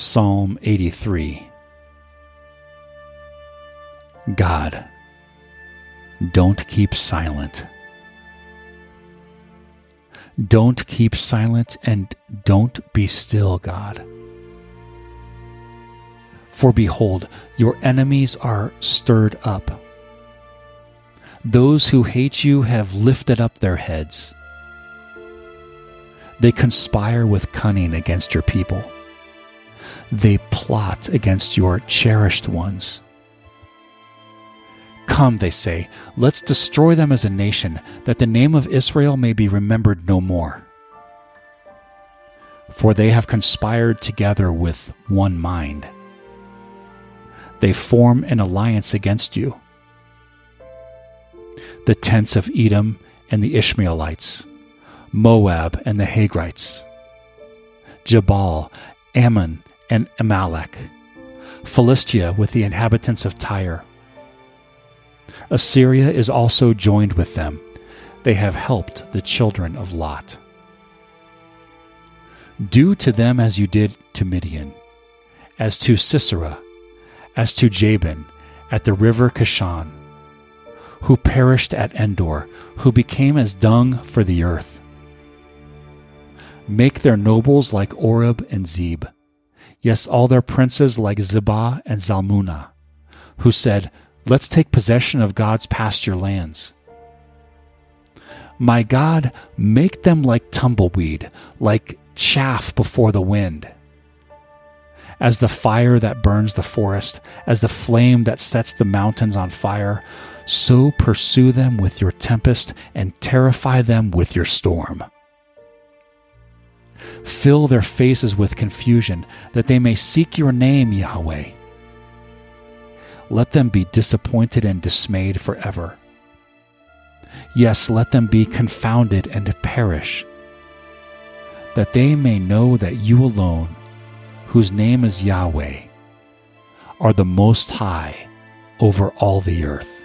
Psalm 83 God, don't keep silent. Don't keep silent and don't be still, God. For behold, your enemies are stirred up. Those who hate you have lifted up their heads. They conspire with cunning against your people. They plot against your cherished ones. Come, they say, let's destroy them as a nation, that the name of Israel may be remembered no more. For they have conspired together with one mind. They form an alliance against you. The tents of Edom and the Ishmaelites, Moab and the Hagrites, Gebal, Ammon, and Amalek, Philistia with the inhabitants of Tyre. Assyria is also joined with them. They have helped the children of Lot. Do to them as you did to Midian, as to Sisera, as to Jabin at the river Kishon, who perished at Endor, who became as dung for the earth. Make their nobles like Oreb and Zeeb, yes, all their princes like Zebah and Zalmunna, who said, Let's take possession of God's pasture lands. My God, make them like tumbleweed, like chaff before the wind. As the fire that burns the forest, as the flame that sets the mountains on fire, so pursue them with your tempest and terrify them with your storm. Fill their faces with confusion, that they may seek your name, Yahweh. Let them be disappointed and dismayed forever. Yes, let them be confounded and perish, that they may know that you alone, whose name is Yahweh, are the Most High over all the earth.